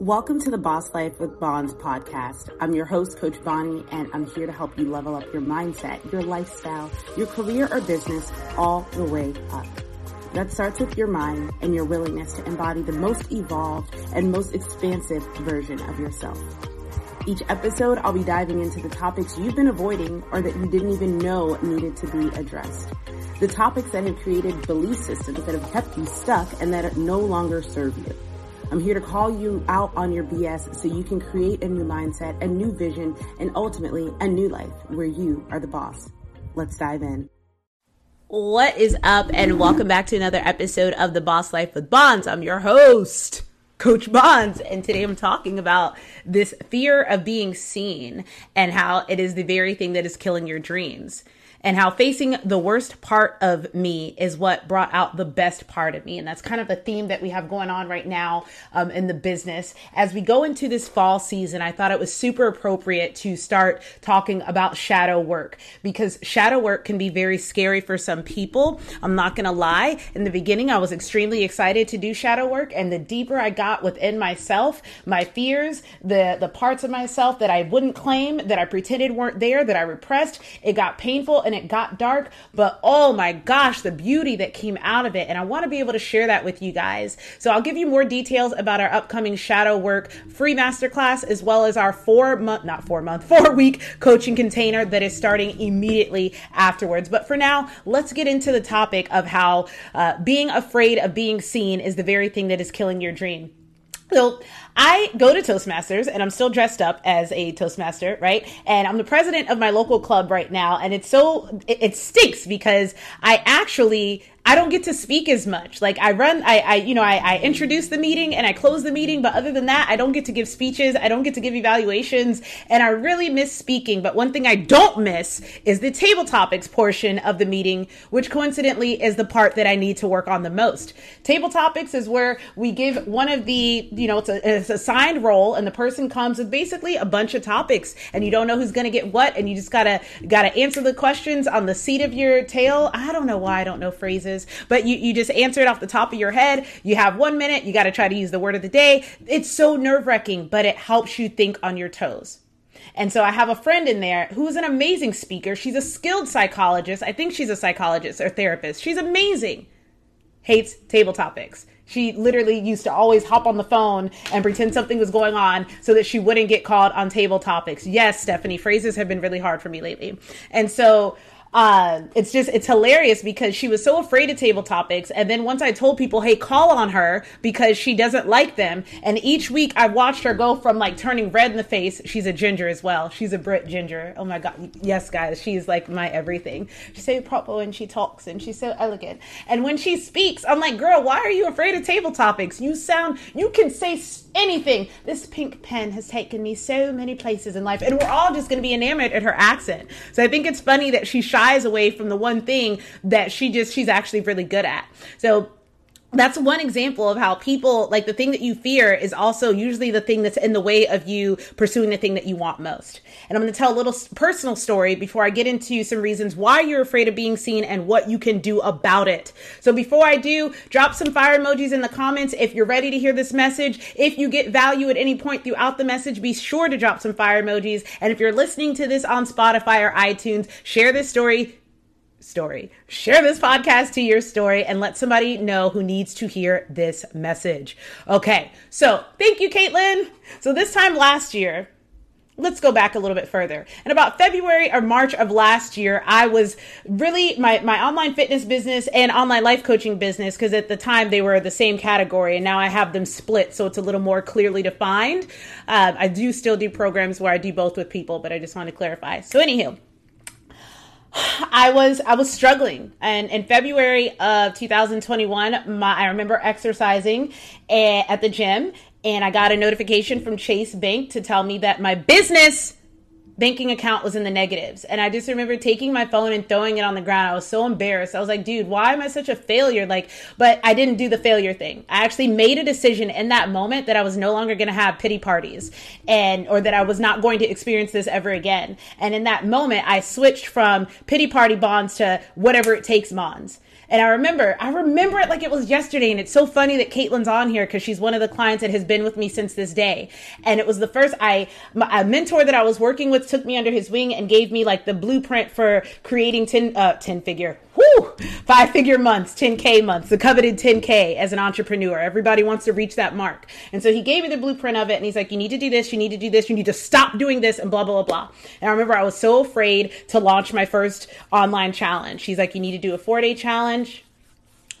Welcome to the Boss Life with Bons podcast. I'm your host, Coach Bonnie, and I'm here to help you level up your mindset, your lifestyle, your career or business all the way up. That starts with your mind and your willingness to embody the most evolved and most expansive version of yourself. Each episode, I'll be diving into the topics you've been avoiding or that you didn't even know needed to be addressed. The topics that have created belief systems that have kept you stuck and that no longer serve you. I'm here to call you out on your BS so you can create a new mindset, a new vision, and ultimately a new life where you are the boss. Let's dive in. What is up, and welcome back to another episode of The Boss Life with Bons. I'm your host, Coach Bons, and today I'm talking about this fear of being seen and how it is the very thing that is killing your dreams and how facing the worst part of me is what brought out the best part of me. And that's kind of the theme that we have going on right now um, in the business. As we go into this fall season, I thought it was super appropriate to start talking about shadow work because shadow work can be very scary for some people. I'm not going to lie. In the beginning, I was extremely excited to do shadow work. And the deeper I got within myself, my fears, the, the parts of myself that I wouldn't claim, that I pretended weren't there, that I repressed, it got painful and it got dark, but oh my gosh, the beauty that came out of it. And I want to be able to share that with you guys. So I'll give you more details about our upcoming shadow work free masterclass, as well as our four month, not four month, four week coaching container that is starting immediately afterwards. But for now, let's get into the topic of how uh, being afraid of being seen is the very thing that is killing your dream. So I go to Toastmasters and I'm still dressed up as a Toastmaster, right? And I'm the president of my local club right now. And it's so, it, it stinks because I actually I don't get to speak as much. Like I run, I, I you know, I, I introduce the meeting and I close the meeting, but other than that, I don't get to give speeches. I don't get to give evaluations, and I really miss speaking. But one thing I don't miss is the table topics portion of the meeting, which coincidentally is the part that I need to work on the most. Table topics is where we give one of the, you know, it's a, it's assigned role, and the person comes with basically a bunch of topics, and you don't know who's going to get what, and you just gotta gotta answer the questions on the seat of your tail. I don't know why I don't know phrases but you, you just answer it off the top of your head. You have one minute. You got to try to use the word of the day. It's so nerve wracking, but it helps you think on your toes. And so I have a friend in there who's an amazing speaker. She's a skilled psychologist. I think she's a psychologist or therapist. She's amazing. Hates table topics. She literally used to always hop on the phone and pretend something was going on so that she wouldn't get called on table topics. Yes, Stephanie, phrases have been really hard for me lately. And so uh, it's just it's hilarious because she was so afraid of table topics. And then once i told people hey call on her because she doesn't like them. And each week i watched her go from like turning red in the face. She's a ginger as well. She's a brit ginger. Oh my god. Yes guys. She's like my everything. She's so proper and she talks and she's so elegant. And when she speaks i'm like girl why are you afraid of table topics? You sound you can say anything. This pink pen has taken me so many places in life. And we're all just going to be enamored at her accent. So i think it's funny that she's shies away from the one thing that she just she's actually really good at. So that's one example of how people like the thing that you fear is also usually the thing that's in the way of you pursuing the thing that you want most. And I'm going to tell a little personal story before I get into some reasons why you're afraid of being seen and what you can do about it. So before I do, drop some fire emojis in the comments if you're ready to hear this message. If you get value at any point throughout the message, be sure to drop some fire emojis. And if you're listening to this on Spotify or iTunes, share this story story. Share this podcast to your story and let somebody know who needs to hear this message. Okay, so thank you, Caitlin. So this time last year, let's go back a little bit further. In about February or March of last year, I was really my, my online fitness business and online life coaching business, because at the time they were the same category, and now I have them split, so it's a little more clearly defined. Uh, I do still do programs where I do both with people, but I just want to clarify. So, anywho, I was I was struggling, and in February of 2021, my, I remember exercising at the gym, and I got a notification from Chase Bank to tell me that my business banking account was in the negatives. And I just remember taking my phone and throwing it on the ground. I was so embarrassed. I was like, dude, why am I such a failure? Like, but I didn't do the failure thing. I actually made a decision in that moment that I was no longer going to have pity parties and, or that I was not going to experience this ever again. And in that moment, I switched from pity party bons to whatever it takes bons. And I remember, I remember it like it was yesterday. And it's so funny that Caitlin's on here because she's one of the clients that has been with me since this day. And it was the first I, my, a mentor that I was working with took me under his wing and gave me like the blueprint for creating 10, uh, 10 figure, whoo, five figure months, 10K months, the coveted 10K as an entrepreneur. Everybody wants to reach that mark. And so he gave me the blueprint of it and he's like, you need to do this, you need to do this, you need to stop doing this and blah, blah, blah, blah. And I remember I was so afraid to launch my first online challenge. He's like, you need to do a four day challenge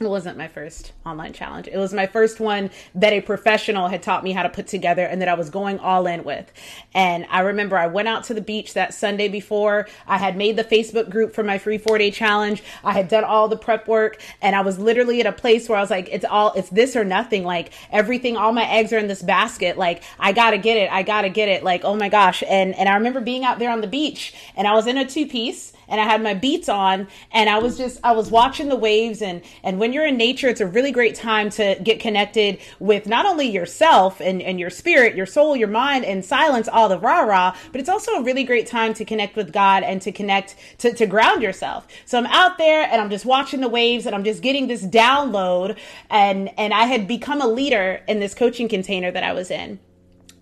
it wasn't my first online challenge. It was my first one that a professional had taught me how to put together and that I was going all in with. And I remember I went out to the beach that Sunday before. I had made the Facebook group for my free four day challenge. I had done all the prep work and I was literally at a place where I was like, it's all, it's this or nothing. Like everything, all my eggs are in this basket. Like I gotta get it. I gotta get it. Like, oh my gosh. And, and I remember being out there on the beach and I was in a two piece and I had my beats on and I was just I was watching the waves and and when you're in nature it's a really great time to get connected with not only yourself and, and your spirit, your soul, your mind and silence all the rah rah, but it's also a really great time to connect with God and to connect to, to ground yourself. So I'm out there and I'm just watching the waves and I'm just getting this download and and I had become a leader in this coaching container that I was in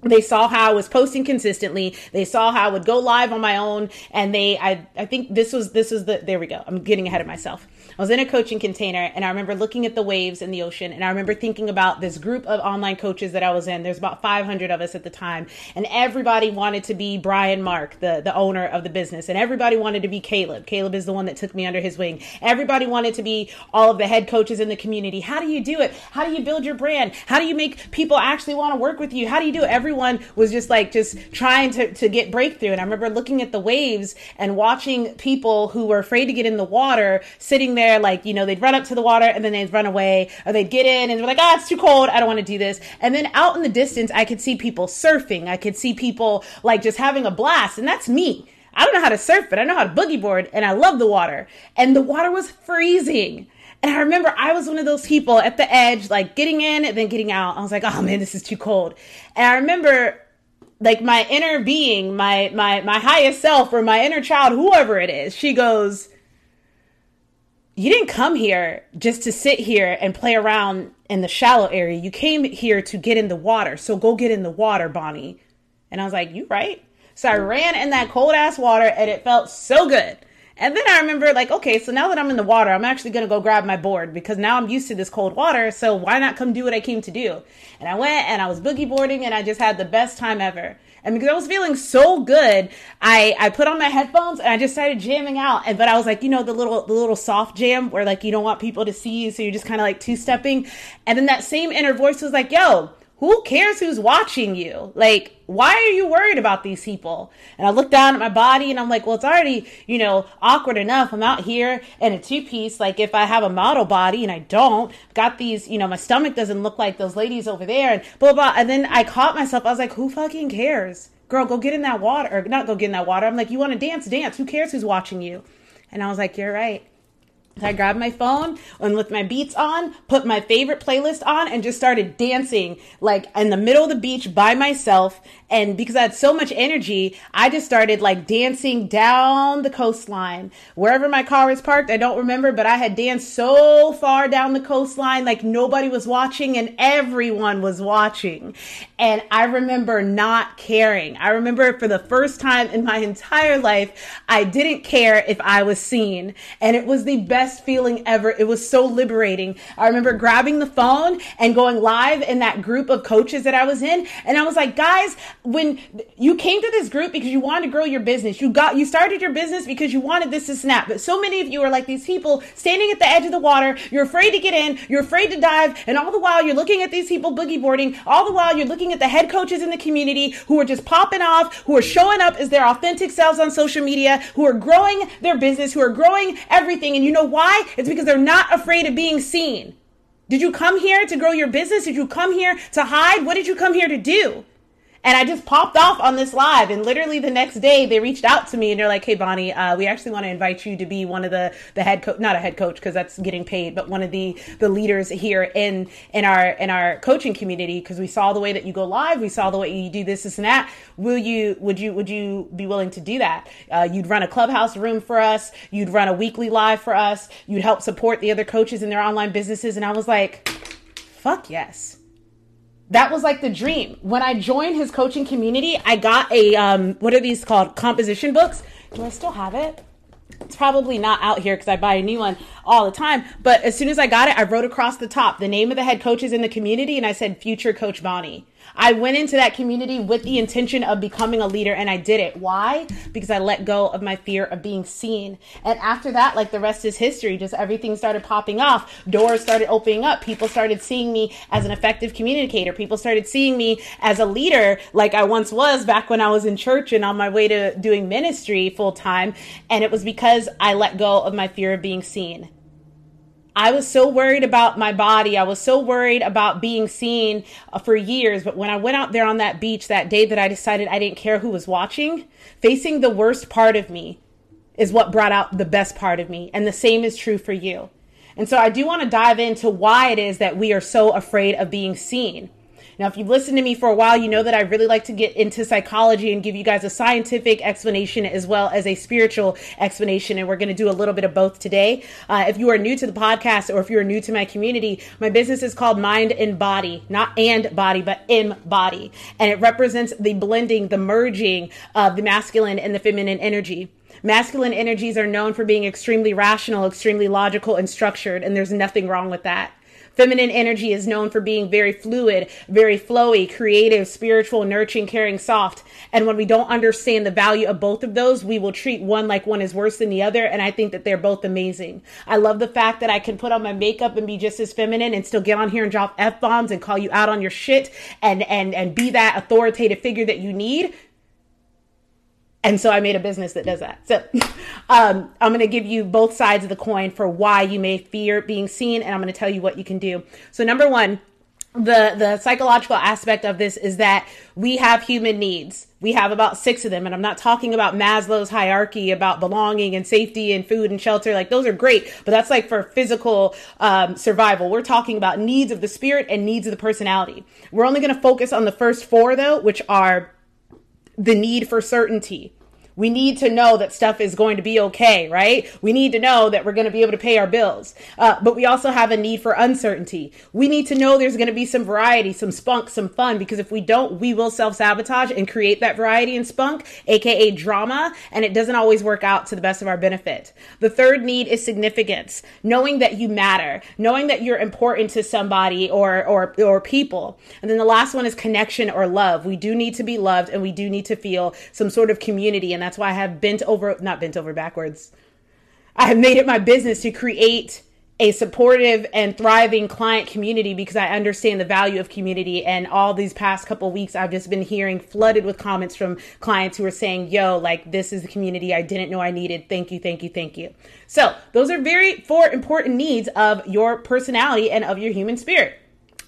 they saw how I was posting consistently. They saw how I would go live on my own. And they, I, I think this was, this was the, there we go. I'm getting ahead of myself. I was in a coaching container and I remember looking at the waves in the ocean and I remember thinking about this group of online coaches that I was in. There's about 500 of us at the time and everybody wanted to be Brian Mark, the, the owner of the business. And everybody wanted to be Caleb. Caleb is the one that took me under his wing. Everybody wanted to be all of the head coaches in the community. How do you do it? How do you build your brand? How do you make people actually want to work with you? How do you do it? Everyone was just like, just trying to, to get breakthrough. And I remember looking at the waves and watching people who were afraid to get in the water sitting there there, like, you know, they'd run up to the water and then they'd run away, or they'd get in and they're like, ah, it's too cold. I don't want to do this. And then out in the distance, I could see people surfing. I could see people like just having a blast. And that's me. I don't know how to surf, but I know how to boogie board and I love the water. And the water was freezing. And I remember I was one of those people at the edge, like getting in and then getting out. I was like, oh man, this is too cold. And I remember like my inner being, my my my highest self or my inner child, whoever it is, she goes, you didn't come here just to sit here and play around in the shallow area. You came here to get in the water. So go get in the water, Bonnie. And I was like, You right? So I ran in that cold ass water and it felt so good. And then I remember, like, okay, so now that I'm in the water, I'm actually gonna go grab my board because now I'm used to this cold water. So why not come do what I came to do? And I went and I was boogie boarding and I just had the best time ever. And because I was feeling so good, I, I put on my headphones and I just started jamming out. And but I was like, you know, the little the little soft jam where like you don't want people to see you, so you're just kind of like two stepping. And then that same inner voice was like, yo, who cares who's watching you? Like, why are you worried about these people? And I look down at my body and I'm like, well, it's already, you know, awkward enough. I'm out here in a two piece. Like, if I have a model body and I don't, got these, you know, my stomach doesn't look like those ladies over there and blah, blah. And then I caught myself. I was like, who fucking cares? Girl, go get in that water. Or not go get in that water. I'm like, you want to dance? Dance. Who cares who's watching you? And I was like, you're right. I grabbed my phone and with my beats on, put my favorite playlist on, and just started dancing like in the middle of the beach by myself. And because I had so much energy, I just started like dancing down the coastline. Wherever my car was parked, I don't remember, but I had danced so far down the coastline like nobody was watching and everyone was watching. And I remember not caring. I remember for the first time in my entire life, I didn't care if I was seen. And it was the best feeling ever. It was so liberating. I remember grabbing the phone and going live in that group of coaches that I was in. And I was like, guys, when you came to this group because you wanted to grow your business, you got, you started your business because you wanted this to snap. But so many of you are like these people standing at the edge of the water. You're afraid to get in. You're afraid to dive. And all the while you're looking at these people boogie boarding. All the while you're looking at the head coaches in the community who are just popping off, who are showing up as their authentic selves on social media, who are growing their business, who are growing everything. And you know why? It's because they're not afraid of being seen. Did you come here to grow your business? Did you come here to hide? What did you come here to do? And I just popped off on this live, and literally the next day they reached out to me and they're like, "Hey, Bonnie, uh, we actually want to invite you to be one of the the head coach, not a head coach because that's getting paid, but one of the the leaders here in in our in our coaching community because we saw the way that you go live, we saw the way you do this, this, and that. Will you would you would you be willing to do that? Uh, you'd run a clubhouse room for us, you'd run a weekly live for us, you'd help support the other coaches in their online businesses, and I was like, fuck yes that was like the dream. When I joined his coaching community, I got a um, what are these called? Composition books. Do I still have it? It's probably not out here because I buy a new one all the time. But as soon as I got it, I wrote across the top the name of the head coaches in the community and I said future coach Bonnie. I went into that community with the intention of becoming a leader and I did it. Why? Because I let go of my fear of being seen. And after that, like the rest is history, just everything started popping off. Doors started opening up. People started seeing me as an effective communicator. People started seeing me as a leader like I once was back when I was in church and on my way to doing ministry full time. And it was because I let go of my fear of being seen. I was so worried about my body. I was so worried about being seen uh, for years. But when I went out there on that beach that day that I decided I didn't care who was watching, facing the worst part of me is what brought out the best part of me. And the same is true for you. And so I do want to dive into why it is that we are so afraid of being seen. Now, if you've listened to me for a while, you know that I really like to get into psychology and give you guys a scientific explanation as well as a spiritual explanation. And we're going to do a little bit of both today. Uh, if you are new to the podcast or if you're new to my community, my business is called Mind and Body, not and body, but in body. And it represents the blending, the merging of the masculine and the feminine energy. Masculine energies are known for being extremely rational, extremely logical, and structured, and there's nothing wrong with that. Feminine energy is known for being very fluid, very flowy, creative, spiritual, nurturing, caring, soft. And when we don't understand the value of both of those, we will treat one like one is worse than the other. And I think that they're both amazing. I love the fact that I can put on my makeup and be just as feminine and still get on here and drop F bombs and call you out on your shit and, and, and be that authoritative figure that you need and so I made a business that does that. So um, I'm going to give you both sides of the coin for why you may fear being seen, and I'm going to tell you what you can do. So number one, the the psychological aspect of this is that we have human needs. We have about six of them, and I'm not talking about Maslow's hierarchy about belonging and safety and food and shelter. Like those are great, but that's like for physical um, survival. We're talking about needs of the spirit and needs of the personality. We're only going to focus on the first four though, which are the need for certainty. We need to know that stuff is going to be okay, right? We need to know that we're going to be able to pay our bills. Uh, but we also have a need for uncertainty. We need to know there's going to be some variety, some spunk, some fun, because if we don't, we will self sabotage and create that variety and spunk, aka drama, and it doesn't always work out to the best of our benefit. The third need is significance, knowing that you matter, knowing that you're important to somebody or, or, or people. And then the last one is connection or love. We do need to be loved and we do need to feel some sort of community. And that's why I have bent over, not bent over backwards. I have made it my business to create a supportive and thriving client community because I understand the value of community. And all these past couple weeks, I've just been hearing flooded with comments from clients who are saying, yo, like, this is the community I didn't know I needed. Thank you, thank you, thank you. So, those are very four important needs of your personality and of your human spirit.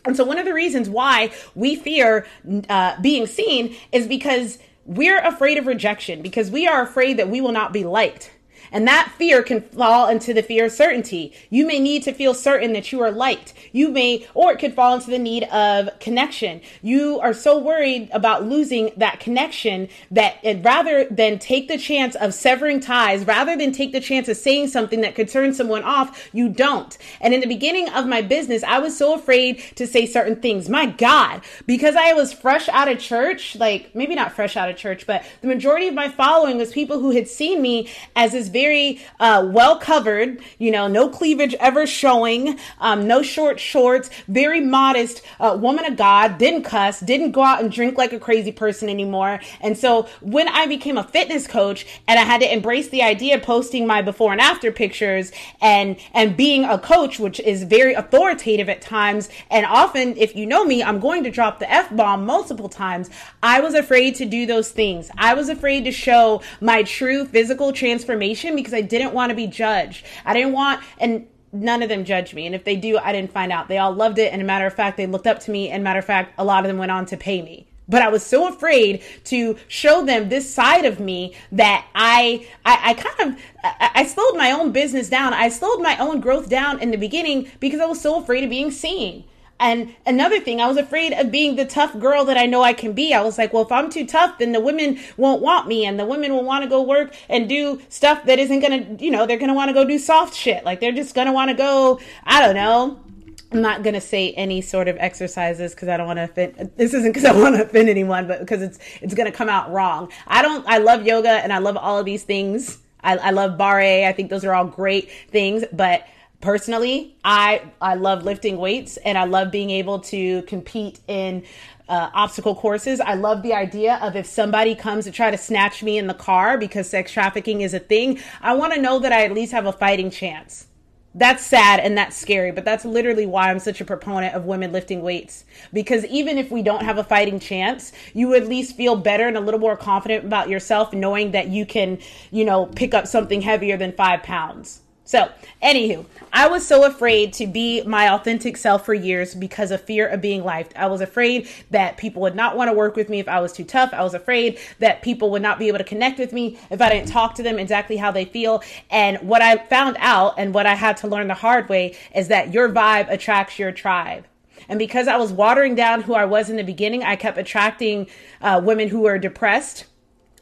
And so, one of the reasons why we fear uh, being seen is because we're afraid of rejection because we are afraid that we will not be liked. And that fear can fall into the fear of certainty. You may need to feel certain that you are liked. You may, or it could fall into the need of connection. You are so worried about losing that connection that rather than take the chance of severing ties, rather than take the chance of saying something that could turn someone off, you don't. And in the beginning of my business, I was so afraid to say certain things. My God, because I was fresh out of church, like maybe not fresh out of church, but the majority of my following was people who had seen me as this very uh, well covered, you know, no cleavage ever showing, um, no short shorts, very modest uh, woman of God, didn't cuss, didn't go out and drink like a crazy person anymore. And so when I became a fitness coach and I had to embrace the idea of posting my before and after pictures and, and being a coach, which is very authoritative at times. And often, if you know me, I'm going to drop the F bomb multiple times. I was afraid to do those things. I was afraid to show my true physical transformation because I didn't want to be judged. I didn't want, and none of them judged me. And if they do, I didn't find out. They all loved it. And a matter of fact, they looked up to me. And matter of fact, a lot of them went on to pay me but I was so afraid to show them this side of me that I, I, I kind of, I, I, slowed my own business down. I slowed my own growth down in the beginning because I was so afraid of being seen. And another thing, I was afraid of being the tough girl that I know I can be. I was like, well, if I'm too tough, then the women won't want me and the women will want to go work and do stuff that isn't going to, you know, they're going to want to go do soft shit. Like they're just going to want to go, I don't know, I'm not gonna say any sort of exercises because I don't want to offend. This isn't because I want to offend anyone, but because it's it's gonna come out wrong. I don't. I love yoga and I love all of these things. I, I love barre. I think those are all great things, but personally, I I love lifting weights and I love being able to compete in uh, obstacle courses. I love the idea of if somebody comes to try to snatch me in the car because sex trafficking is a thing, I want to know that I at least have a fighting chance that's sad and that's scary, but that's literally why I'm such a proponent of women lifting weights. Because even if we don't have a fighting chance, you at least feel better and a little more confident about yourself knowing that you can, you know, pick up something heavier than five pounds. So, anywho, I was so afraid to be my authentic self for years because of fear of being liked. I was afraid that people would not want to work with me if I was too tough. I was afraid that people would not be able to connect with me if I didn't talk to them exactly how they feel. And what I found out and what I had to learn the hard way is that your vibe attracts your tribe. And because I was watering down who I was in the beginning, I kept attracting uh, women who were depressed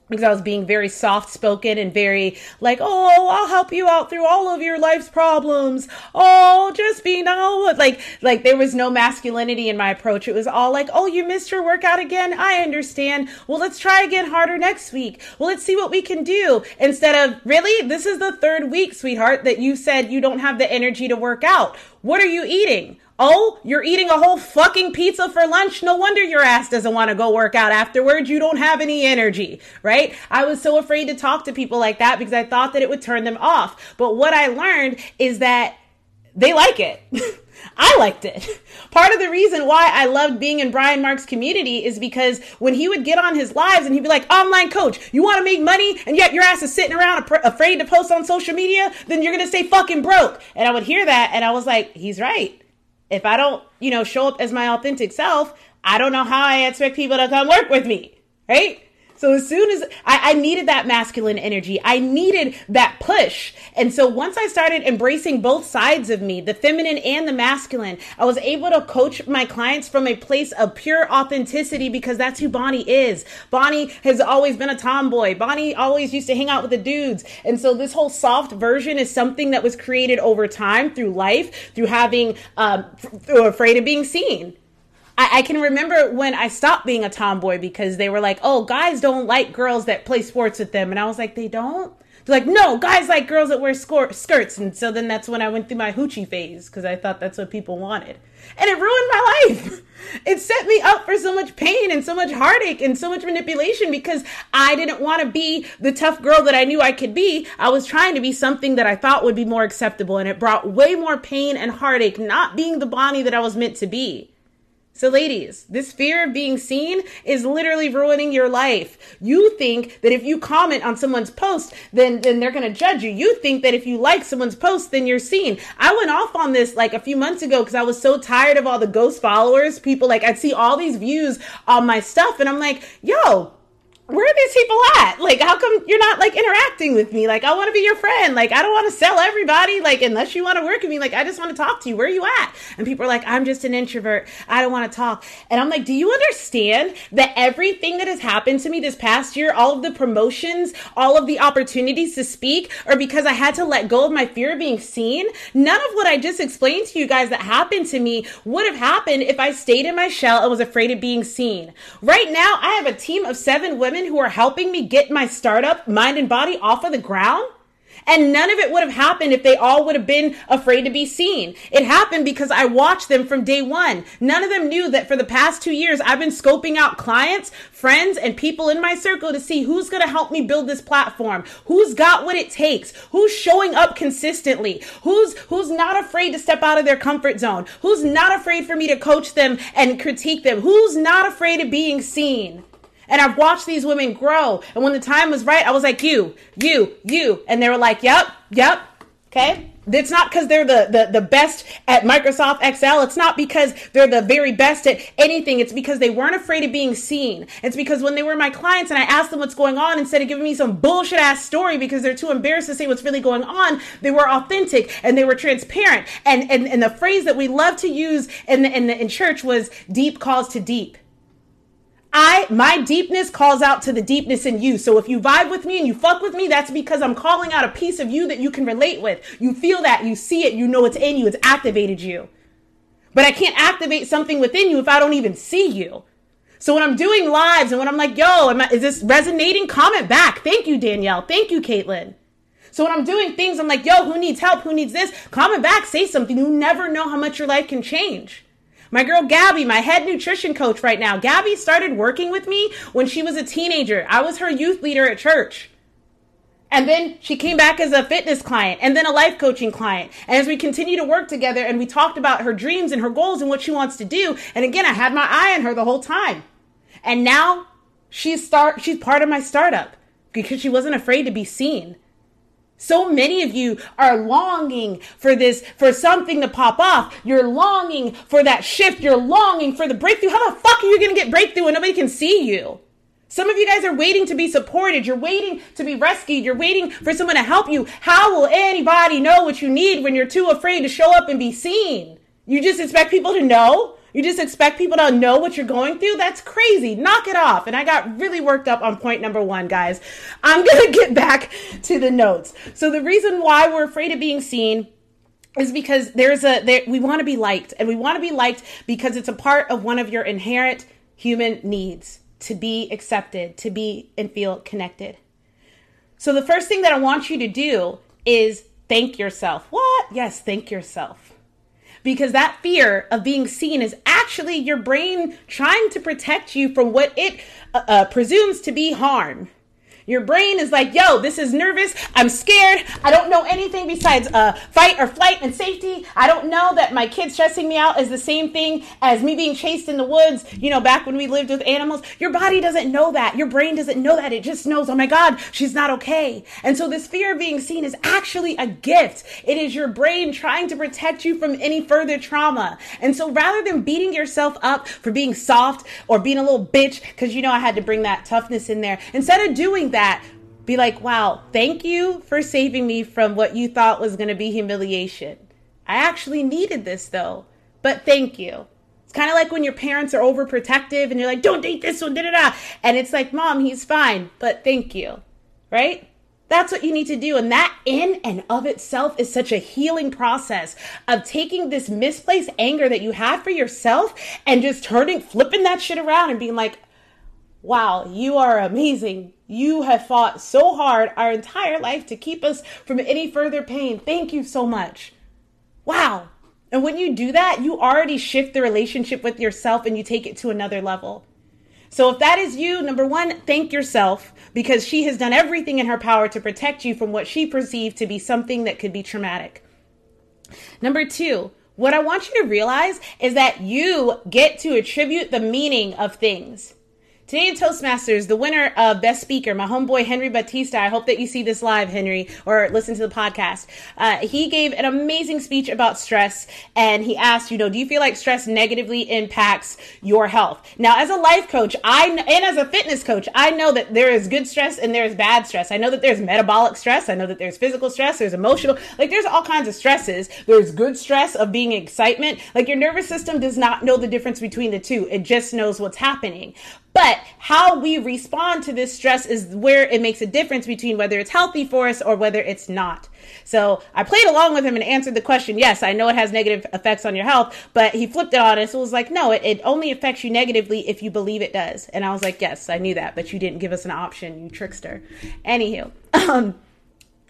because I was being very soft spoken and very like, oh, I'll help you out through all of your life's problems. Oh, just be no, like, like there was no masculinity in my approach. It was all like, oh, you missed your workout again. I understand. Well, let's try again harder next week. Well, let's see what we can do instead of really, this is the third week, sweetheart, that you said you don't have the energy to work out. What are you eating? Oh, you're eating a whole fucking pizza for lunch. No wonder your ass doesn't want to go work out afterwards. You don't have any energy, right? I was so afraid to talk to people like that because I thought that it would turn them off. But what I learned is that they like it. I liked it. Part of the reason why I loved being in Brian Mark's community is because when he would get on his lives and he'd be like, online coach, you want to make money and yet your ass is sitting around afraid to post on social media, then you're going to stay fucking broke. And I would hear that and I was like, he's right if I don't, you know, show up as my authentic self, I don't know how I expect people to come work with me, right? So as soon as I, I, needed that masculine energy, I needed that push. And so once I started embracing both sides of me, the feminine and the masculine, I was able to coach my clients from a place of pure authenticity because that's who Bonnie is. Bonnie has always been a tomboy. Bonnie always used to hang out with the dudes. And so this whole soft version is something that was created over time through life, through having, um, through afraid of being seen I, I can remember when I stopped being a tomboy because they were like, oh, guys don't like girls that play sports with them. And I was like, they don't? They're like, no, guys like girls that wear skirts. And so then that's when I went through my hoochie phase because I thought that's what people wanted. And it ruined my life. It set me up for so much pain and so much heartache and so much manipulation because I didn't want to be the tough girl that I knew I could be. I was trying to be something that I thought would be more acceptable. And it brought way more pain and heartache, not being the Bonnie that I was meant to be. So, ladies, this fear of being seen is literally ruining your life. You think that if you comment on someone's post, then, then they're going to judge you. You think that if you like someone's post, then you're seen. I went off on this like a few months ago because I was so tired of all the ghost followers. People like, I'd see all these views on my stuff, and I'm like, yo, where are these people at? Like, how come you're not like interacting with me? Like, I want to be your friend. Like, I don't want to sell everybody. Like, unless you want to work with me, like, I just want to talk to you. Where are you at? And people are like, I'm just an introvert. I don't want to talk. And I'm like, do you understand that everything that has happened to me this past year, all of the promotions, all of the opportunities to speak, are because I had to let go of my fear of being seen? None of what I just explained to you guys that happened to me would have happened if I stayed in my shell and was afraid of being seen. Right now, I have a team of seven women women who are helping me get my startup, mind and body, off of the ground. And none of it would have happened if they all would have been afraid to be seen. It happened because I watched them from day one. None of them knew that for the past two years, I've been scoping out clients, friends, and people in my circle to see who's going to help me build this platform, who's got what it takes, who's showing up consistently, who's, who's not afraid to step out of their comfort zone, who's not afraid for me to coach them and critique them, who's not afraid of being seen. And I've watched these women grow. And when the time was right, I was like, you, you, you. And they were like, yep, yep. Okay. It's not because they're the, the, the best at Microsoft Excel. It's not because they're the very best at anything. It's because they weren't afraid of being seen. It's because when they were my clients and I asked them what's going on, instead of giving me some bullshit ass story because they're too embarrassed to say what's really going on, they were authentic and they were transparent. And, and, and the phrase that we love to use in, the, in, the, in church was deep calls to deep. I my deepness calls out to the deepness in you. So if you vibe with me and you fuck with me, that's because I'm calling out a piece of you that you can relate with. You feel that, you see it, you know it's in you, it's activated you. But I can't activate something within you if I don't even see you. So when I'm doing lives and when I'm like, yo, I, is this resonating? Comment back. Thank you, Danielle. Thank you, Caitlin. So when I'm doing things, I'm like, yo, who needs help? Who needs this? Comment back, say something. You never know how much your life can change. My girl Gabby, my head nutrition coach right now. Gabby started working with me when she was a teenager. I was her youth leader at church. And then she came back as a fitness client and then a life coaching client. And as we continue to work together and we talked about her dreams and her goals and what she wants to do. And again, I had my eye on her the whole time. And now she's start she's part of my startup because she wasn't afraid to be seen. So many of you are longing for this, for something to pop off. You're longing for that shift. You're longing for the breakthrough. How the fuck are you going to get breakthrough when nobody can see you? Some of you guys are waiting to be supported. You're waiting to be rescued. You're waiting for someone to help you. How will anybody know what you need when you're too afraid to show up and be seen? You just expect people to know? You just expect people to know what you're going through? That's crazy. Knock it off. And I got really worked up on point number one, guys. I'm going to get back to the notes. So, the reason why we're afraid of being seen is because there's a, there, we want to be liked. And we want to be liked because it's a part of one of your inherent human needs to be accepted, to be and feel connected. So, the first thing that I want you to do is thank yourself. What? Yes, thank yourself because that fear of being seen is actually your brain trying to protect you from what it uh, uh, presumes to be harm. Your brain is like, yo, this is nervous. I'm scared. I don't know anything besides uh, fight or flight and safety. I don't know that my kid stressing me out is the same thing as me being chased in the woods, you know, back when we lived with animals. Your body doesn't know that. Your brain doesn't know that. It just knows, oh my God, she's not okay. And so this fear of being seen is actually a gift. It is your brain trying to protect you from any further trauma. And so rather than beating yourself up for being soft or being a little bitch, because you know I had to bring that toughness in there, instead of doing that, that be like, wow, thank you for saving me from what you thought was going to be humiliation. I actually needed this though, but thank you. It's kind of like when your parents are overprotective and you're like, don't date this one, da da da. And it's like, mom, he's fine, but thank you. Right? That's what you need to do. And that in and of itself is such a healing process of taking this misplaced anger that you had for yourself and just turning, flipping that shit around and being like, wow, you are amazing. You have fought so hard our entire life to keep us from any further pain. Thank you so much. Wow. And when you do that, you already shift the relationship with yourself and you take it to another level. So if that is you, number one, thank yourself because she has done everything in her power to protect you from what she perceived to be something that could be traumatic. Number two, what I want you to realize is that you get to attribute the meaning of things. Today in Toastmasters, the winner of Best Speaker, my homeboy Henry Batista. I hope that you see this live, Henry, or listen to the podcast. Uh, he gave an amazing speech about stress, and he asked, you know, do you feel like stress negatively impacts your health? Now, as a life coach, I and as a fitness coach, I know that there is good stress and there is bad stress. I know that there's metabolic stress. I know that there's physical stress. There's emotional. Like there's all kinds of stresses. There's good stress of being excitement. Like your nervous system does not know the difference between the two. It just knows what's happening. But how we respond to this stress is where it makes a difference between whether it's healthy for us or whether it's not. So I played along with him and answered the question. Yes, I know it has negative effects on your health, but he flipped it on us. It was like, no, it, it only affects you negatively if you believe it does. And I was like, yes, I knew that, but you didn't give us an option, you trickster. Anywho, um,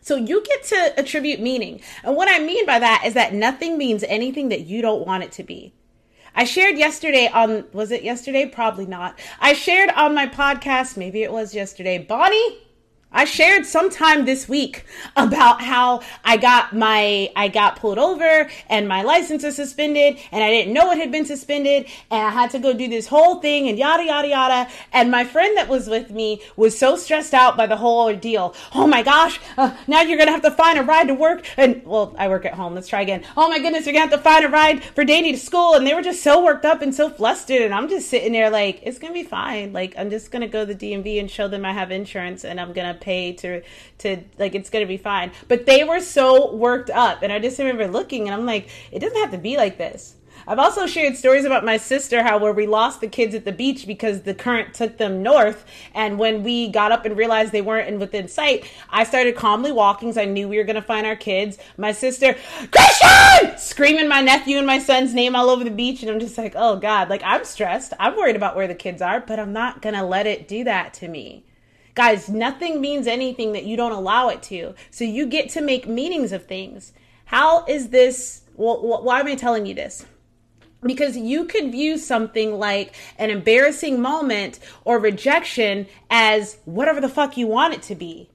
so you get to attribute meaning. And what I mean by that is that nothing means anything that you don't want it to be. I shared yesterday on, was it yesterday? Probably not. I shared on my podcast, maybe it was yesterday. Bonnie, I shared sometime this week about how I got my I got pulled over and my license is suspended and I didn't know it had been suspended and I had to go do this whole thing and yada yada yada and my friend that was with me was so stressed out by the whole ordeal. Oh my gosh, uh, now you're gonna have to find a ride to work and well I work at home. Let's try again. Oh my goodness, you're gonna have to find a ride for Danny to school and they were just so worked up and so flustered and I'm just sitting there like it's gonna be fine. Like I'm just gonna go to the DMV and show them I have insurance and I'm gonna pay to to like it's gonna be fine. But they were so worked up, and I just remember looking, and I'm like, it doesn't have to be like this. I've also shared stories about my sister, how where we lost the kids at the beach because the current took them north. And when we got up and realized they weren't in within sight, I started calmly walking. So I knew we were going to find our kids. My sister, Christian, screaming my nephew and my son's name all over the beach. And I'm just like, oh God, like I'm stressed. I'm worried about where the kids are, but I'm not going to let it do that to me. Guys, nothing means anything that you don't allow it to. So you get to make meanings of things. How is this? Well, why am I telling you this? Because you could view something like an embarrassing moment or rejection as whatever the fuck you want it to be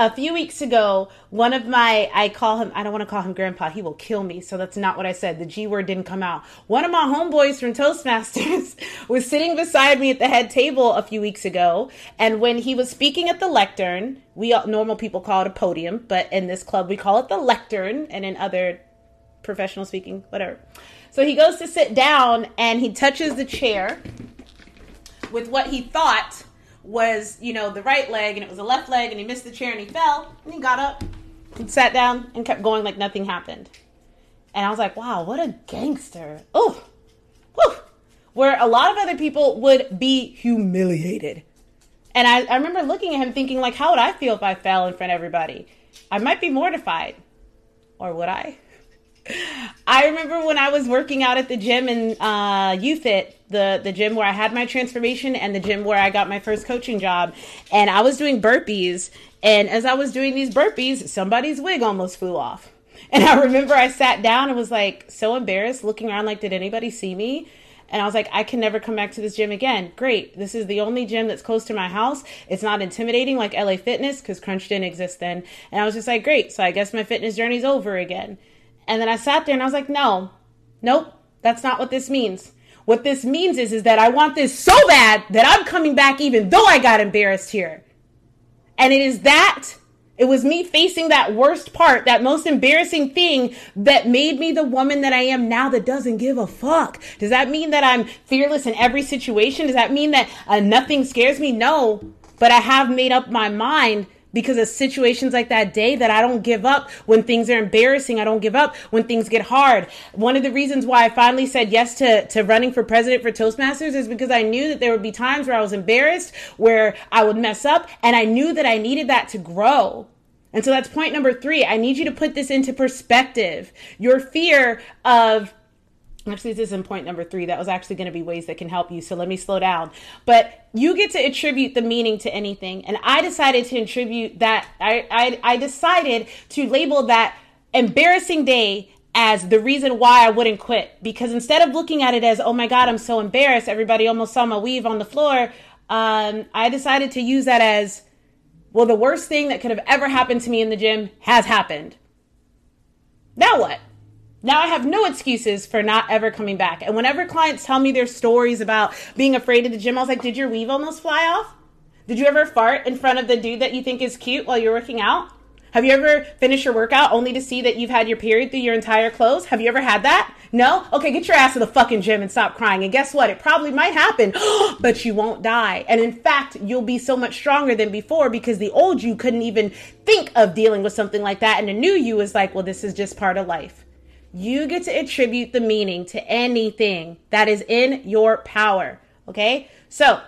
a few weeks ago, one of my, I call him, I don't want to call him grandpa. He will kill me. So that's not what I said. The G word didn't come out. One of my homeboys from Toastmasters was sitting beside me at the head table a few weeks ago. And when he was speaking at the lectern, we all, normal people call it a podium, but in this club we call it the lectern and in other professional speaking, whatever. So he goes to sit down and he touches the chair with what he thought was, you know, the right leg and it was the left leg and he missed the chair and he fell and he got up and sat down and kept going like nothing happened. And I was like, wow, what a gangster. Oh. Where a lot of other people would be humiliated. And I, I remember looking at him thinking, like, how would I feel if I fell in front of everybody? I might be mortified. Or would I? I remember when I was working out at the gym in uh, UFIT, the the gym where I had my transformation and the gym where I got my first coaching job, and I was doing burpees. And as I was doing these burpees, somebody's wig almost flew off. And I remember I sat down and was like so embarrassed, looking around like, did anybody see me? And I was like, I can never come back to this gym again. Great. This is the only gym that's close to my house. It's not intimidating like LA Fitness because Crunch didn't exist then. And I was just like, great. So I guess my fitness journey's over again. And then I sat there and I was like, no, nope, that's not what this means. What this means is, is that I want this so bad that I'm coming back even though I got embarrassed here. And it is that, it was me facing that worst part, that most embarrassing thing that made me the woman that I am now that doesn't give a fuck. Does that mean that I'm fearless in every situation? Does that mean that uh, nothing scares me? No. But I have made up my mind because of situations like that day that I don't give up when things are embarrassing. I don't give up when things get hard. One of the reasons why I finally said yes to, to running for president for Toastmasters is because I knew that there would be times where I was embarrassed, where I would mess up, and I knew that I needed that to grow. And so that's point number three. I need you to put this into perspective. Your fear of Actually, this isn't point number three. That was actually going to be ways that can help you. So let me slow down. But you get to attribute the meaning to anything. And I decided to attribute that, I, I, I decided to label that embarrassing day as the reason why I wouldn't quit. Because instead of looking at it as, oh my God, I'm so embarrassed, everybody almost saw my weave on the floor, um, I decided to use that as, well, the worst thing that could have ever happened to me in the gym has happened. Now what? Now I have no excuses for not ever coming back. And whenever clients tell me their stories about being afraid of the gym, I was like, did your weave almost fly off? Did you ever fart in front of the dude that you think is cute while you're working out? Have you ever finished your workout only to see that you've had your period through your entire clothes? Have you ever had that? No? Okay, get your ass to the fucking gym and stop crying. And guess what? It probably might happen, but you won't die. And in fact, you'll be so much stronger than before because the old you couldn't even think of dealing with something like that. And the new you is like, well, this is just part of life. You get to attribute the meaning to anything that is in your power. Okay? So,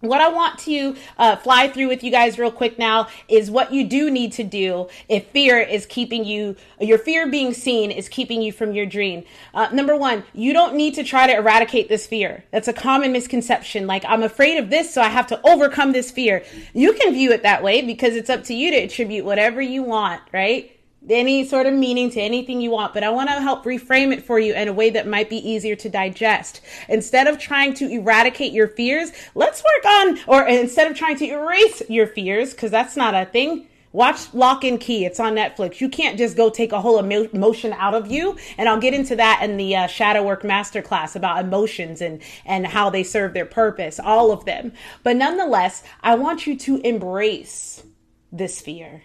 what I want to uh, fly through with you guys real quick now is what you do need to do if fear is keeping you, your fear being seen is keeping you from your dream. Uh, number one, you don't need to try to eradicate this fear. That's a common misconception. Like, I'm afraid of this, so I have to overcome this fear. You can view it that way because it's up to you to attribute whatever you want, right? Any sort of meaning to anything you want, but I want to help reframe it for you in a way that might be easier to digest. Instead of trying to eradicate your fears, let's work on, or instead of trying to erase your fears, because that's not a thing. Watch Locke and Key. It's on Netflix. You can't just go take a whole emotion out of you. And I'll get into that in the uh, Shadow Work Masterclass about emotions and, and how they serve their purpose, all of them. But nonetheless, I want you to embrace this fear.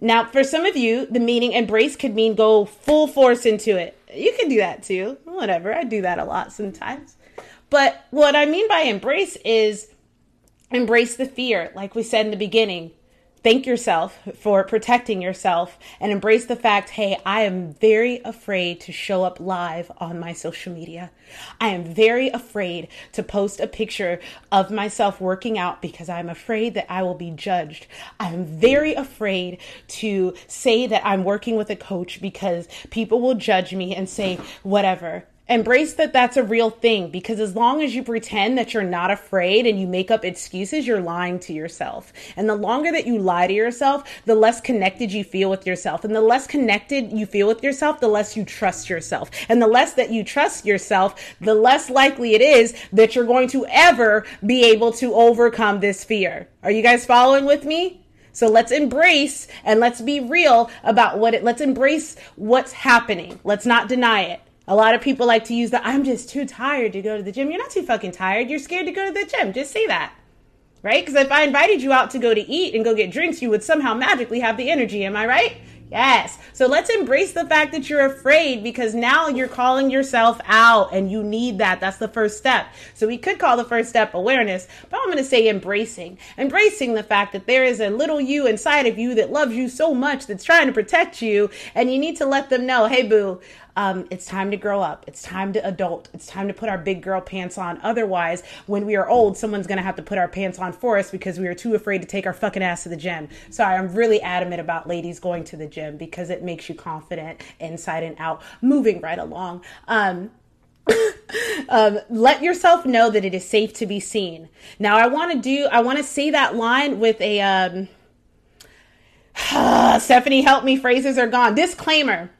Now, for some of you, the meaning embrace could mean go full force into it. You can do that too. Whatever. I do that a lot sometimes. But what I mean by embrace is embrace the fear, like we said in the beginning thank yourself for protecting yourself and embrace the fact hey, I am very afraid to show up live on my social media. I am very afraid to post a picture of myself working out because I'm afraid that I will be judged. I am very afraid to say that I'm working with a coach because people will judge me and say whatever embrace that that's a real thing because as long as you pretend that you're not afraid and you make up excuses, you're lying to yourself. And the longer that you lie to yourself, the less connected you feel with yourself. And the less connected you feel with yourself, the less you trust yourself. And the less that you trust yourself, the less likely it is that you're going to ever be able to overcome this fear. Are you guys following with me? So let's embrace and let's be real about what it, let's embrace what's happening. Let's not deny it. A lot of people like to use the I'm just too tired to go to the gym. You're not too fucking tired. You're scared to go to the gym. Just say that. Right? Because if I invited you out to go to eat and go get drinks, you would somehow magically have the energy. Am I right? Yes. So let's embrace the fact that you're afraid because now you're calling yourself out and you need that. That's the first step. So we could call the first step awareness, but I'm going to say embracing. Embracing the fact that there is a little you inside of you that loves you so much that's trying to protect you and you need to let them know, hey boo, um, it's time to grow up. It's time to adult. It's time to put our big girl pants on. Otherwise, when we are old, someone's going to have to put our pants on for us because we are too afraid to take our fucking ass to the gym. Sorry, I'm really adamant about ladies going to the gym because it makes you confident inside and out, moving right along. Um, um, let yourself know that it is safe to be seen. Now, I want to do, I want to say that line with a, um, Stephanie, help me, phrases are gone. Disclaimer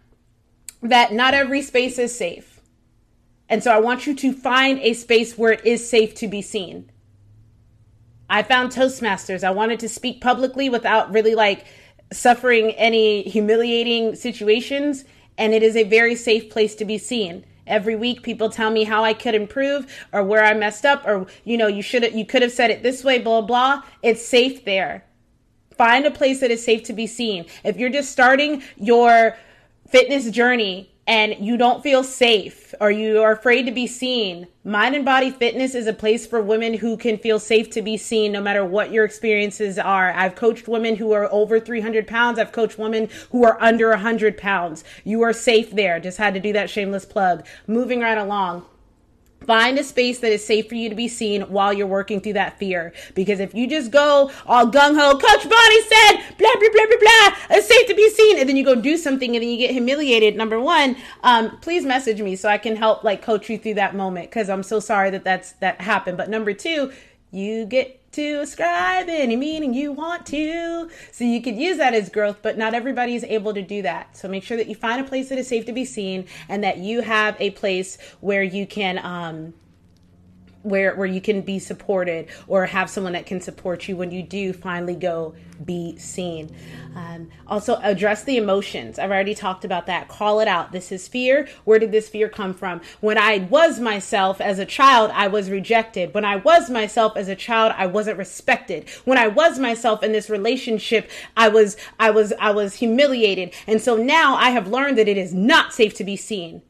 that not every space is safe. And so I want you to find a space where it is safe to be seen. I found Toastmasters. I wanted to speak publicly without really like suffering any humiliating situations. And it is a very safe place to be seen. Every week people tell me how I could improve or where I messed up or you know you should you could have said it this way blah blah. It's safe there. Find a place that is safe to be seen. If you're just starting your fitness journey and you don't feel safe or you are afraid to be seen, Mind and Body Fitness is a place for women who can feel safe to be seen no matter what your experiences are. I've coached women who are over 300 pounds. I've coached women who are under 100 pounds. You are safe there. Just had to do that shameless plug. Moving right along. Find a space that is safe for you to be seen while you're working through that fear. Because if you just go all gung ho, Coach Bonnie said, blah, blah, blah, blah, blah, it's safe to be seen, and then you go do something and then you get humiliated, number one, um, please message me so I can help like coach you through that moment because I'm so sorry that that's that happened. But number two, you get to ascribe any meaning you want to. So you could use that as growth, but not everybody is able to do that. So make sure that you find a place that is safe to be seen and that you have a place where you can um, where where you can be supported or have someone that can support you when you do finally go be seen. Um, also, address the emotions. I've already talked about that. Call it out. This is fear. Where did this fear come from? When I was myself as a child, I was rejected. When I was myself as a child, I wasn't respected. When I was myself in this relationship, I was I was I was humiliated. And so now I have learned that it is not safe to be seen.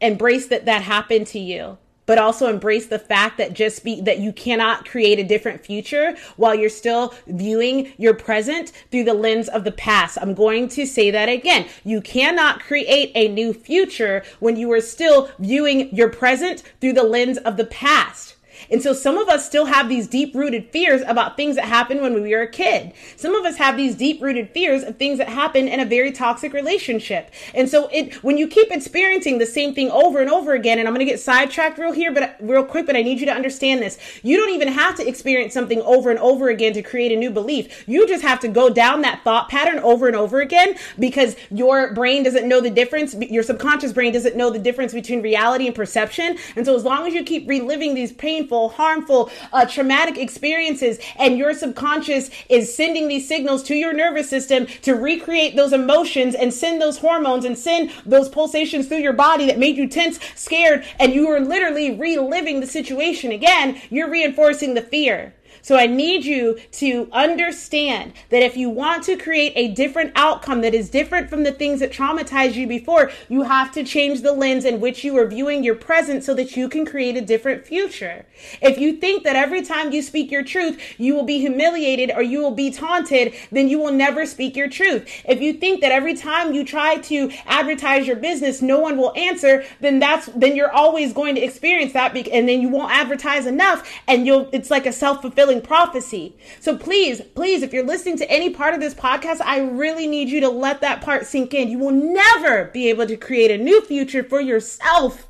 Embrace that that happened to you but also embrace the fact that just be that you cannot create a different future while you're still viewing your present through the lens of the past. I'm going to say that again. You cannot create a new future when you are still viewing your present through the lens of the past. And so some of us still have these deep rooted fears about things that happened when we were a kid. Some of us have these deep rooted fears of things that happen in a very toxic relationship. And so it, when you keep experiencing the same thing over and over again, and I'm going to get sidetracked real here, but real quick, but I need you to understand this. You don't even have to experience something over and over again to create a new belief. You just have to go down that thought pattern over and over again because your brain doesn't know the difference. Your subconscious brain doesn't know the difference between reality and perception. And so as long as you keep reliving these painful, harmful, uh, traumatic experiences and your subconscious is sending these signals to your nervous system to recreate those emotions and send those hormones and send those pulsations through your body that made you tense, scared, and you are literally reliving the situation again, you're reinforcing the fear. So I need you to understand that if you want to create a different outcome that is different from the things that traumatized you before, you have to change the lens in which you are viewing your present so that you can create a different future. If you think that every time you speak your truth, you will be humiliated or you will be taunted, then you will never speak your truth. If you think that every time you try to advertise your business, no one will answer, then that's, then you're always going to experience that and then you won't advertise enough and you'll, it's like a self-fulfilling fulfilling prophecy. So please, please, if you're listening to any part of this podcast, I really need you to let that part sink in. You will never be able to create a new future for yourself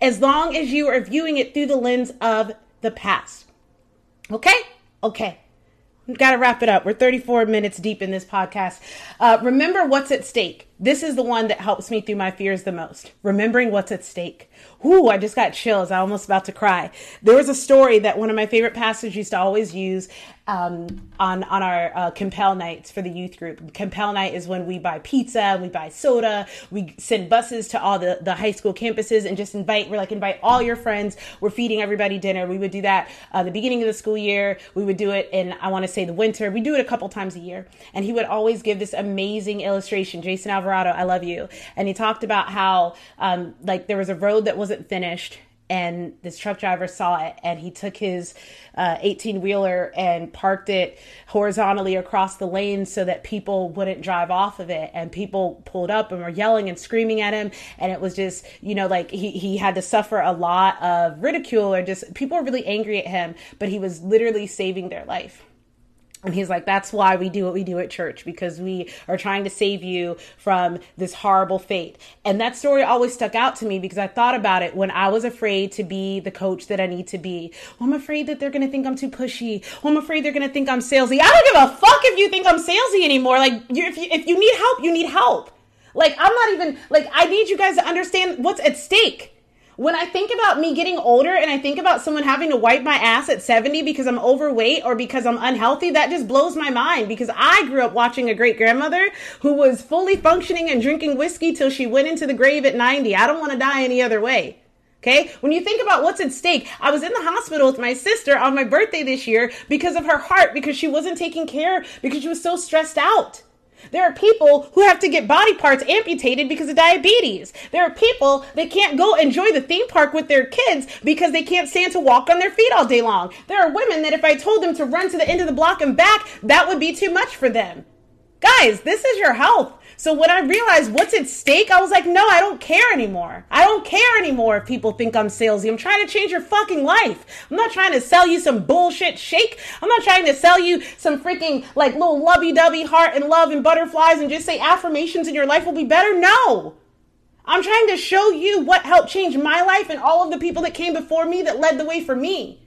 as long as you are viewing it through the lens of the past. Okay? Okay. We've got to wrap it up. We're 34 minutes deep in this podcast. Uh, remember what's at stake. This is the one that helps me through my fears the most. Remembering what's at stake. Ooh, I just got chills. I almost about to cry. There was a story that one of my favorite pastors used to always use um, on on our uh, compel nights for the youth group. Compel night is when we buy pizza, we buy soda, we send buses to all the the high school campuses and just invite. We're like invite all your friends. We're feeding everybody dinner. We would do that uh, the beginning of the school year. We would do it in I want to say the winter. We do it a couple times a year, and he would always give this amazing illustration. Jason Alvarado, I love you, and he talked about how um, like there was a road that wasn't finished and this truck driver saw it and he took his 18 uh, wheeler and parked it horizontally across the lane so that people wouldn't drive off of it. And people pulled up and were yelling and screaming at him. And it was just you know like he, he had to suffer a lot of ridicule or just people were really angry at him but he was literally saving their life and he's like, that's why we do what we do at church because we are trying to save you from this horrible fate. And that story always stuck out to me because I thought about it when I was afraid to be the coach that I need to be. Well, I'm afraid that they're going to think I'm too pushy. Well, I'm afraid they're going to think I'm salesy. I don't give a fuck if you think I'm salesy anymore. Like, if you, if you need help, you need help. Like, I'm not even, like, I need you guys to understand what's at stake when I think about me getting older and I think about someone having to wipe my ass at 70 because I'm overweight or because I'm unhealthy, that just blows my mind because I grew up watching a great grandmother who was fully functioning and drinking whiskey till she went into the grave at 90. I don't want to die any other way. Okay. When you think about what's at stake, I was in the hospital with my sister on my birthday this year because of her heart, because she wasn't taking care, because she was so stressed out. There are people who have to get body parts amputated because of diabetes. There are people that can't go enjoy the theme park with their kids because they can't stand to walk on their feet all day long. There are women that if I told them to run to the end of the block and back, that would be too much for them. Guys, this is your health. So when I realized what's at stake, I was like, no, I don't care anymore. I don't care anymore if people think I'm salesy. I'm trying to change your fucking life. I'm not trying to sell you some bullshit shake. I'm not trying to sell you some freaking like little lovey dovey heart and love and butterflies and just say affirmations in your life will be better. No. I'm trying to show you what helped change my life and all of the people that came before me that led the way for me.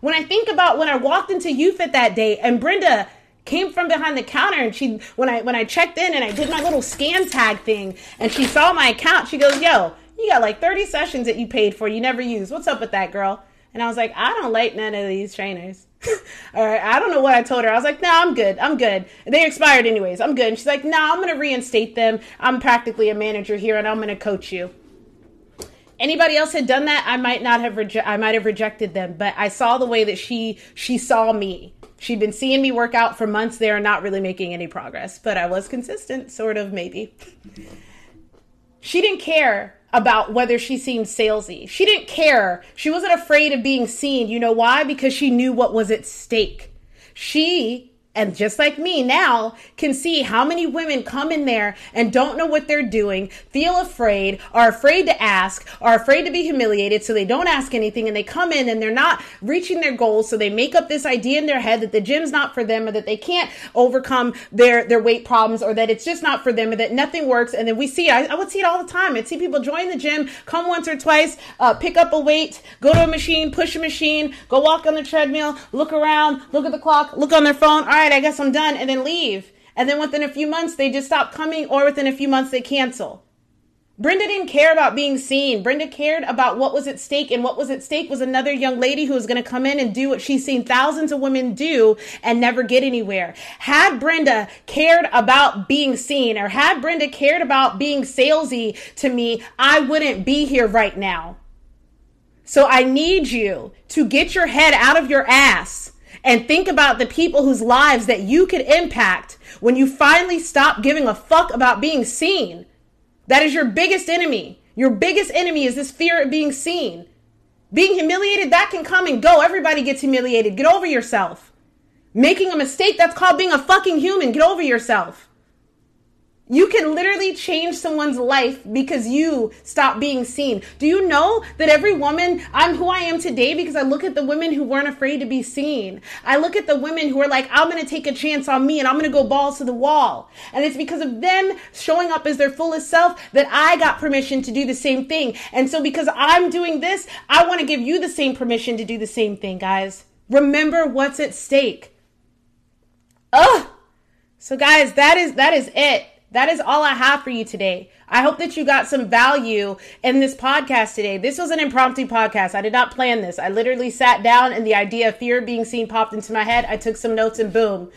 When I think about when I walked into YouFit that day and Brenda came from behind the counter and she when I when I checked in and I did my little scan tag thing and she saw my account, she goes, "Yo, you got like 30 sessions that you paid for, you never used. What's up with that, girl?" And I was like, "I don't like none of these trainers." All right, I don't know what I told her. I was like, "No, I'm good. I'm good. They expired anyways. I'm good." And she's like, "No, I'm going to reinstate them. I'm practically a manager here and I'm going to coach you." anybody else had done that, I might not have reje- I might have rejected them, but I saw the way that she she saw me She'd been seeing me work out for months there and not really making any progress, but I was consistent, sort of, maybe. She didn't care about whether she seemed salesy. She didn't care. She wasn't afraid of being seen. You know why? Because she knew what was at stake. She and just like me now can see how many women come in there and don't know what they're doing, feel afraid, are afraid to ask, are afraid to be humiliated, so they don't ask anything and they come in and they're not reaching their goals, so they make up this idea in their head that the gym's not for them or that they can't overcome their their weight problems or that it's just not for them or that nothing works. And then we see, I, I would see it all the time. I'd see people join the gym, come once or twice, uh, pick up a weight, go to a machine, push a machine, go walk on the treadmill, look around, look at the clock, look on their phone. All right, I guess I'm done, and then leave. And then within a few months, they just stop coming, or within a few months, they cancel. Brenda didn't care about being seen. Brenda cared about what was at stake, and what was at stake was another young lady who was going to come in and do what she's seen thousands of women do and never get anywhere. Had Brenda cared about being seen, or had Brenda cared about being salesy to me, I wouldn't be here right now. So I need you to get your head out of your ass and think about the people whose lives that you could impact when you finally stop giving a fuck about being seen. That is your biggest enemy. Your biggest enemy is this fear of being seen. Being humiliated, that can come and go. Everybody gets humiliated. Get over yourself. Making a mistake, that's called being a fucking human. Get over yourself. You can literally change someone's life because you stop being seen. Do you know that every woman, I'm who I am today because I look at the women who weren't afraid to be seen. I look at the women who are like, I'm going to take a chance on me and I'm going to go balls to the wall. And it's because of them showing up as their fullest self that I got permission to do the same thing. And so because I'm doing this, I want to give you the same permission to do the same thing, guys. Remember what's at stake. Ugh. So guys, that is, that is it. That is all I have for you today. I hope that you got some value in this podcast today. This was an impromptu podcast. I did not plan this. I literally sat down and the idea of fear being seen popped into my head. I took some notes and boom.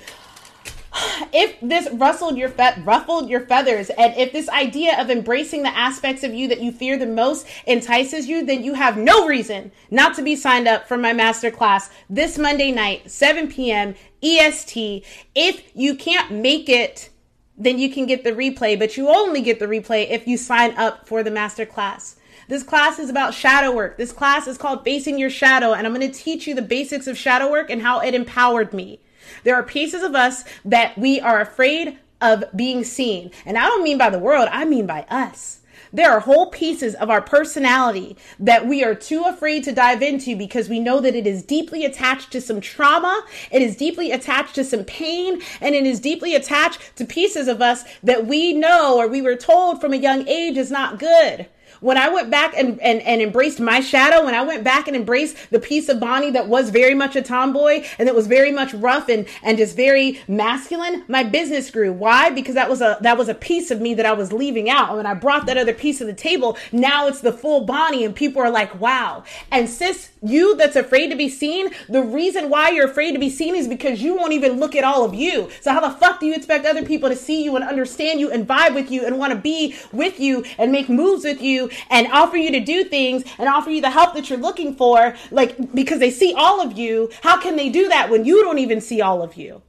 If this rustled your fe- ruffled your feathers, and if this idea of embracing the aspects of you that you fear the most entices you, then you have no reason not to be signed up for my masterclass this Monday night, 7 p.m. EST. If you can't make it then you can get the replay, but you only get the replay if you sign up for the master class. This class is about shadow work. This class is called Facing Your Shadow, and I'm going to teach you the basics of shadow work and how it empowered me. There are pieces of us that we are afraid of being seen. And I don't mean by the world, I mean by us. There are whole pieces of our personality that we are too afraid to dive into because we know that it is deeply attached to some trauma, it is deeply attached to some pain, and it is deeply attached to pieces of us that we know or we were told from a young age is not good when I went back and, and, and embraced my shadow, when I went back and embraced the piece of Bonnie that was very much a tomboy and that was very much rough and, and just very masculine, my business grew. Why? Because that was a, that was a piece of me that I was leaving out. And when I brought that other piece of the table, now it's the full Bonnie and people are like, wow. And sis, you that's afraid to be seen, the reason why you're afraid to be seen is because you won't even look at all of you. So how the fuck do you expect other people to see you and understand you and vibe with you and want to be with you and make moves with you and offer you to do things and offer you the help that you're looking for, like because they see all of you. How can they do that when you don't even see all of you?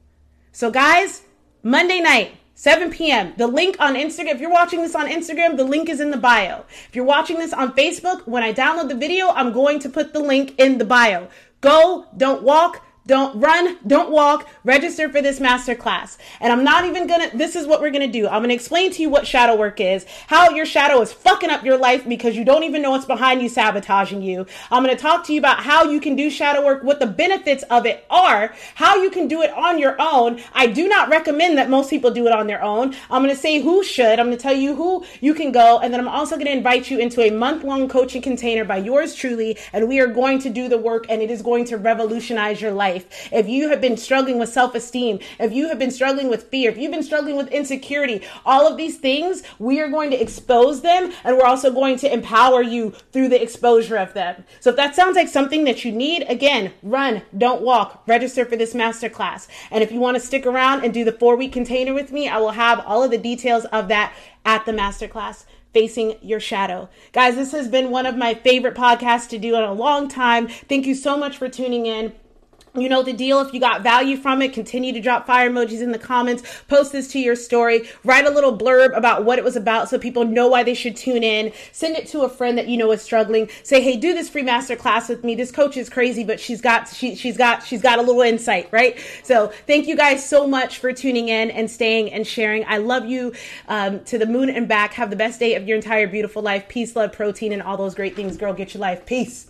So, guys, Monday night, 7 p.m. The link on Instagram, if you're watching this on Instagram, the link is in the bio. If you're watching this on Facebook, when I download the video, I'm going to put the link in the bio. Go, don't walk, don't run, don't walk, register for this masterclass. And I'm not even gonna, this is what we're gonna do. I'm gonna explain to you what shadow work is, how your shadow is fucking up your life because you don't even know what's behind you sabotaging you. I'm gonna talk to you about how you can do shadow work, what the benefits of it are, how you can do it on your own. I do not recommend that most people do it on their own. I'm gonna say who should, I'm gonna tell you who you can go, and then I'm also gonna invite you into a month long coaching container by yours truly, and we are going to do the work and it is going to revolutionize your life life, if you have been struggling with self esteem, if you have been struggling with fear, if you've been struggling with insecurity, all of these things, we are going to expose them and we're also going to empower you through the exposure of them. So if that sounds like something that you need, again, run, don't walk, register for this masterclass. And if you want to stick around and do the four week container with me, I will have all of the details of that at the masterclass facing your shadow. Guys, this has been one of my favorite podcasts to do in a long time. Thank you so much for tuning in. You know the deal. If you got value from it, continue to drop fire emojis in the comments, post this to your story, write a little blurb about what it was about so people know why they should tune in. Send it to a friend that you know is struggling. Say, hey, do this free master class with me. This coach is crazy, but she's got she she's got she's got a little insight, right? So thank you guys so much for tuning in and staying and sharing. I love you um, to the moon and back. Have the best day of your entire beautiful life. Peace, love, protein, and all those great things. Girl, get your life. Peace.